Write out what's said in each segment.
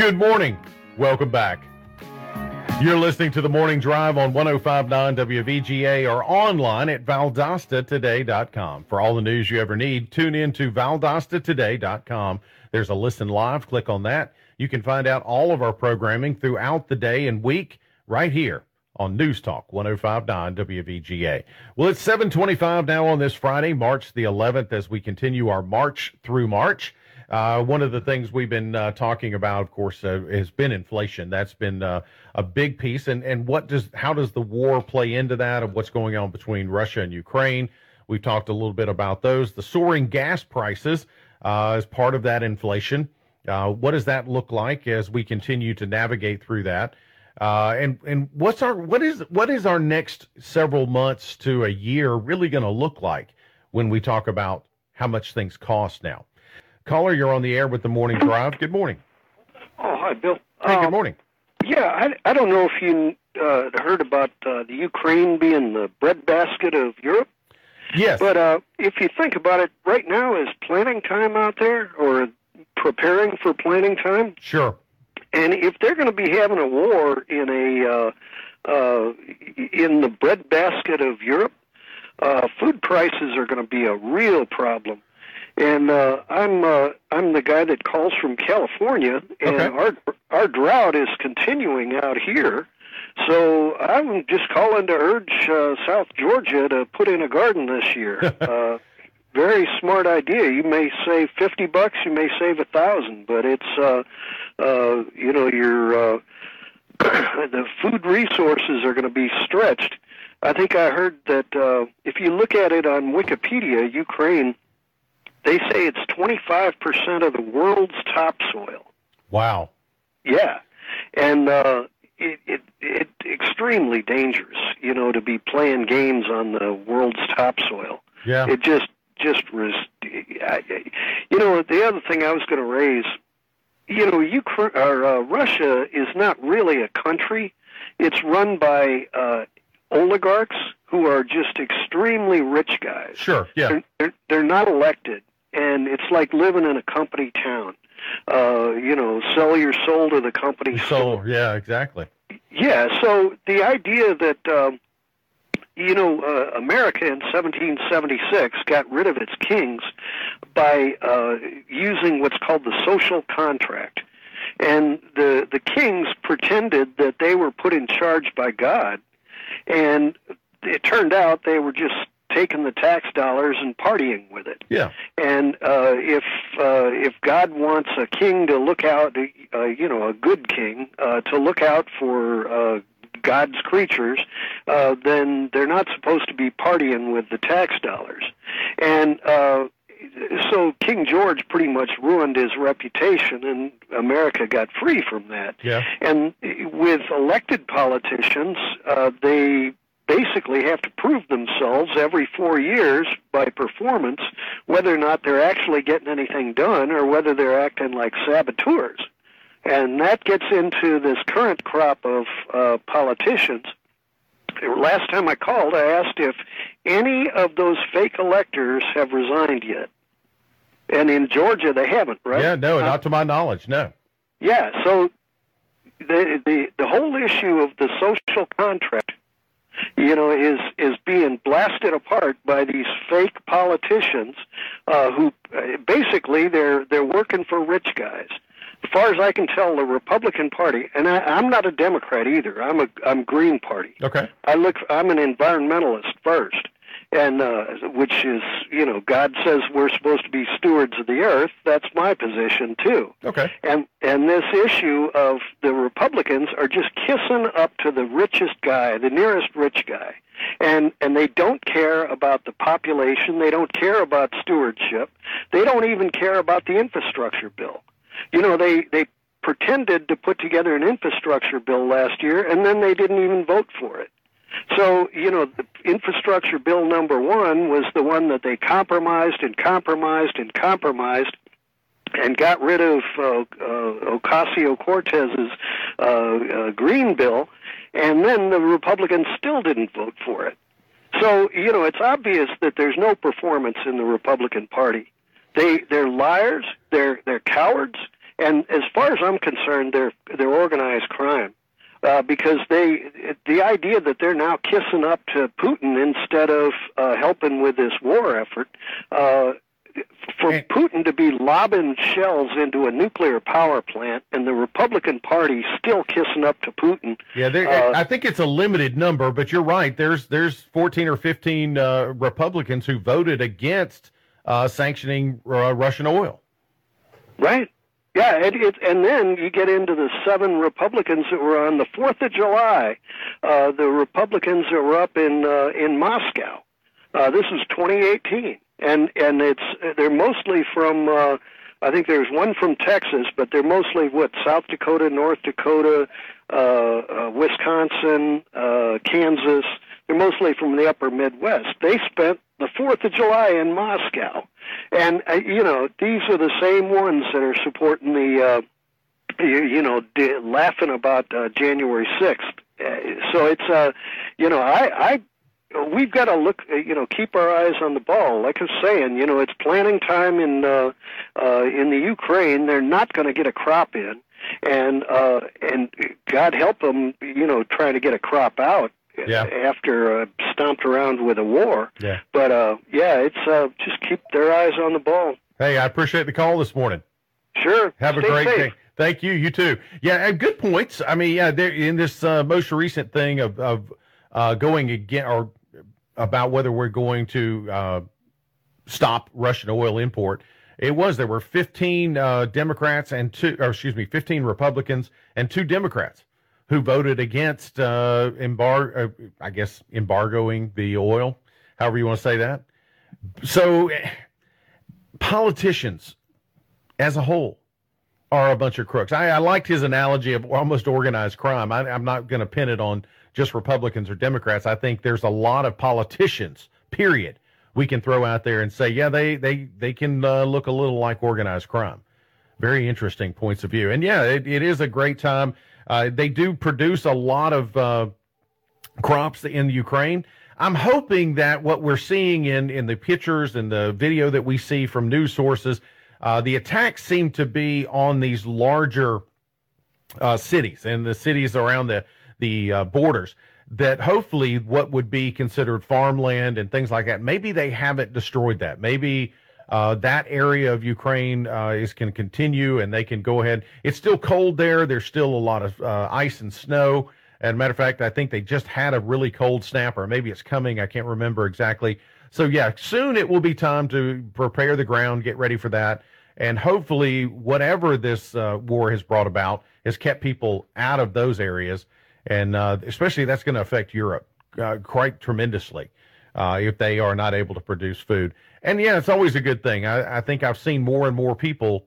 Good morning. Welcome back. You're listening to the Morning Drive on 1059 WVGA or online at valdostatoday.com. For all the news you ever need, tune in to valdostatoday.com. There's a listen live. Click on that. You can find out all of our programming throughout the day and week right here on News Talk 1059 WVGA. Well, it's 725 now on this Friday, March the 11th, as we continue our march through March. Uh, one of the things we've been uh, talking about, of course, uh, has been inflation. That's been uh, a big piece. And, and what does how does the war play into that of what's going on between Russia and Ukraine? We've talked a little bit about those. The soaring gas prices uh, is part of that inflation. Uh, what does that look like as we continue to navigate through that? and and what's our what is what is our next several months to a year really going to look like when we talk about how much things cost now? Caller, you're on the air with the morning drive. Good morning. Oh, hi, Bill. Hey, good morning. Yeah, I, I don't know if you uh, heard about uh, the Ukraine being the breadbasket of Europe, Yes. but uh, if you think about it, right now is planning time out there, or preparing for planning time. sure. And if they're going to be having a war in a uh, uh, in the breadbasket of Europe, uh, food prices are going to be a real problem. And uh, I'm uh, I'm the guy that calls from California, and Okay. our our drought is continuing out here. So I'm just calling to urge uh, South Georgia to put in a garden this year. uh, very smart idea. You may save fifty bucks, you may save a thousand, but it's uh, uh, you know your uh, the food resources are going to be stretched. I think I heard that uh, if you look at it on Wikipedia, Ukraine, they say it's 25% of the world's topsoil. Wow. Yeah, and uh, it, it it extremely dangerous, you know, to be playing games on the world's topsoil. Yeah. It just just I- you know, the other thing I was going to raise, you know, Ukraine or uh, Russia is not really a country. It's run by uh, oligarchs who are just extremely rich guys. Sure. Yeah. They're, they're, they're not elected, and it's like living in a company town. Uh, you know, sell your soul to the company. So yeah, exactly. Yeah, so the idea that um, you know uh, America in 1776 got rid of its kings by uh, using what's called the social contract, and the the kings pretended that they were put in charge by God, and it turned out they were just taking the tax dollars and partying with it. Yeah. And uh, if uh, if God wants a king to look out, uh, you know, a good king uh, to look out for uh, God's creatures, uh, then they're not supposed to be partying with the tax dollars. And uh, so King George pretty much ruined his reputation, and America got free from that. Yeah. And with elected politicians, uh, they basically have to prove themselves every four years by performance whether or not they're actually getting anything done or whether they're acting like saboteurs. And that gets into this current crop of uh, politicians. Last time I called, I asked if any of those fake electors have resigned yet. And in Georgia, they haven't, right? Yeah. No, Uh, not to my knowledge. No. yeah, so the the the whole issue of the social contract, you know, is is being blasted apart by these fake politicians uh, who uh, basically they're they're working for rich guys. As far as I can tell, the Republican Party, and I, I'm not a Democrat either. I'm a I'm Green Party. Okay. I look. I'm an environmentalist first, and uh, which is you know God says we're supposed to be stewards of the earth. That's my position too. Okay. And and this issue of the Republicans are just kissing up to the richest guy, the nearest rich guy. And and they don't care about the population, they don't care about stewardship. They don't even care about the infrastructure bill. You know, they they pretended to put together an infrastructure bill last year and then they didn't even vote for it. So, you know, the infrastructure bill number 1 was the one that they compromised and compromised and compromised and got rid of uh, uh, Ocasio Cortez's uh, uh, green bill, and then the Republicans still didn't vote for it. So you know it's obvious that there's no performance in the Republican Party. They they're liars, they're they're cowards, And as far as I'm concerned, they're they're organized crime. Uh, because they, the idea that they're now kissing up to Putin instead of uh, helping with this war effort, uh, for Putin to be lobbing shells into a nuclear power plant and the Republican Party still kissing up to Putin. Yeah, uh, I think it's a limited number, but you're right. There's there's 14 or 15 uh, Republicans who voted against uh, sanctioning uh, Russian oil. Right. Yeah, it, it, and then you get into the seven Republicans that were on the Fourth of July, uh, the Republicans that were up in uh, in Moscow. this is 2018 and and it's they're mostly from uh, I think there's one from Texas, but they're mostly what South Dakota, North Dakota, uh, uh, Wisconsin, uh, Kansas. They're mostly from the Upper Midwest. They spent the Fourth of July in Moscow, and uh, you know these are the same ones that are supporting the. Uh, you, you know, d- laughing about uh, January sixth. Uh, so it's, uh, you know, I, I we've got to look, uh, you know, keep our eyes on the ball. Like I was saying, you know, it's planting time in uh, uh, in the Ukraine. They're not going to get a crop in, and uh, and God help them, you know, trying to get a crop out yeah. after uh, stomped around with a war. Yeah. But uh, yeah, it's uh, just keep their eyes on the ball. Hey, I appreciate the call this morning. Sure. Have Stay a great safe. day. Thank you. You too. Yeah, good points. I mean, yeah, in this uh, most recent thing of, of uh, going again or about whether we're going to uh, stop Russian oil import. It was there were 15 uh, Democrats and two, or excuse me, 15 Republicans and two Democrats who voted against uh, embar- uh, I guess embargoing the oil, however you want to say that. So politicians as a whole are a bunch of crooks. I, I liked his analogy of almost organized crime. I, I'm not going to pin it on just Republicans or Democrats. I think there's a lot of politicians, period, we can throw out there and say, yeah, they they they can uh, look a little like organized crime. Very interesting points of view, and yeah, it, it is a great time. Uh, they do produce a lot of uh, crops in Ukraine. I'm hoping that what we're seeing in in the pictures and the video that we see from news sources, uh, the attacks seem to be on these larger uh, cities and the cities around the the uh, borders that hopefully what would be considered farmland and things like that maybe they haven't destroyed that maybe uh, that area of Ukraine uh, is can continue and they can go ahead. It's still cold there. There's still a lot of uh, ice and snow. As a matter of fact, I think they just had a really cold snap, or maybe it's coming. I can't remember exactly. So yeah, soon it will be time to prepare the ground, get ready for that, and hopefully whatever this uh, war has brought about has kept people out of those areas and uh, especially that's going to affect Europe uh, quite tremendously uh, if they are not able to produce food. And yeah, it's always a good thing. I, I, think I've seen more and more people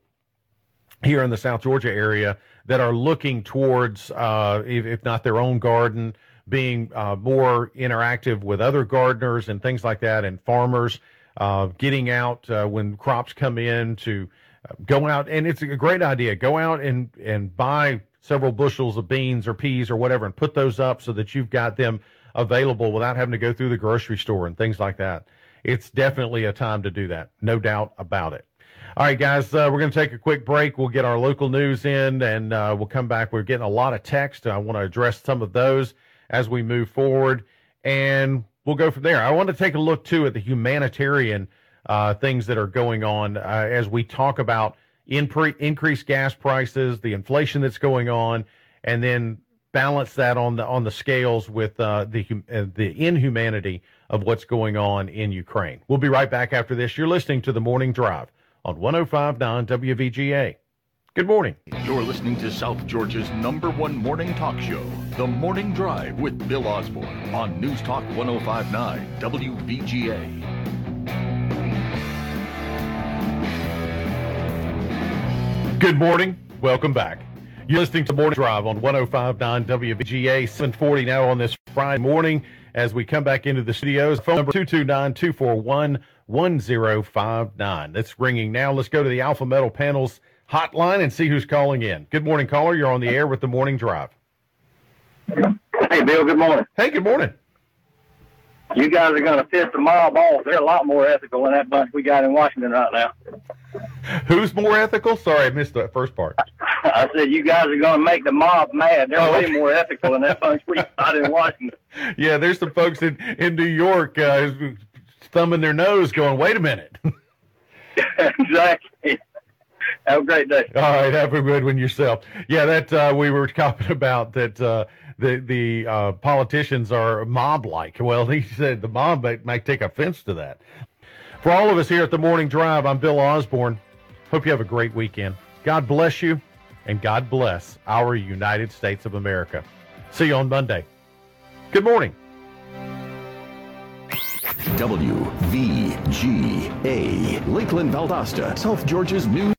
here in the South Georgia area that are looking towards, uh, if, if, not their own garden, being uh, more interactive with other gardeners and things like that, and farmers uh, getting out when crops come in to go out. And it's a great idea. Go out and and buy several bushels of beans or peas or whatever and put those up so that you've got them available without having to go through the grocery store and things like that. It's definitely a time to do that. No doubt about it. All right, guys, uh, we're going to take a quick break. We'll get our local news in and uh, we'll come back. We're getting a lot of text. I want to address some of those as we move forward and we'll go from there. I want to take a look too at the humanitarian uh, things that are going on uh, as we talk about incre- increased gas prices, the inflation that's going on, and then balance that on the on the scales with uh, the uh, the inhumanity of what's going on in Ukraine. We'll be right back after this. You're listening to the Morning Drive on 105.9 WVGA. Good morning. You're listening to South Georgia's number one morning talk show, The Morning Drive with Bill Osborne on News Talk 105.9 WVGA. Good morning. Welcome back. You're listening to Morning Drive on 105.9 WVGA, 740 now on this Friday morning as we come back into the studios. Phone number 229-241-1059. That's ringing now. Let's go to the Alpha Metal Panels hotline and see who's calling in. Good morning, caller. You're on the air with the Morning Drive. Hey, Bill. Good morning. Hey, good morning. You guys are going to piss the mob off. They're a lot more ethical than that bunch we got in Washington right now. Who's more ethical? Sorry, I missed that first part. I said you guys are going to make the mob mad. They're Oh, way okay. more ethical than that bunch we got in Washington. Yeah, there's some folks in, in New York uh, thumbing their nose going, wait a minute. exactly. Have a great day. All right, have a good one yourself. Yeah, that uh, we were talking about that uh, the the uh, politicians are mob like. Well, he said the mob might, might take offense to that. For all of us here at the Morning Drive, I'm Bill Osborne. Hope you have a great weekend. God bless you, and God bless our United States of America. See you on Monday. Good morning. WVGA, Lakeland, Valdosta, South Georgia's new.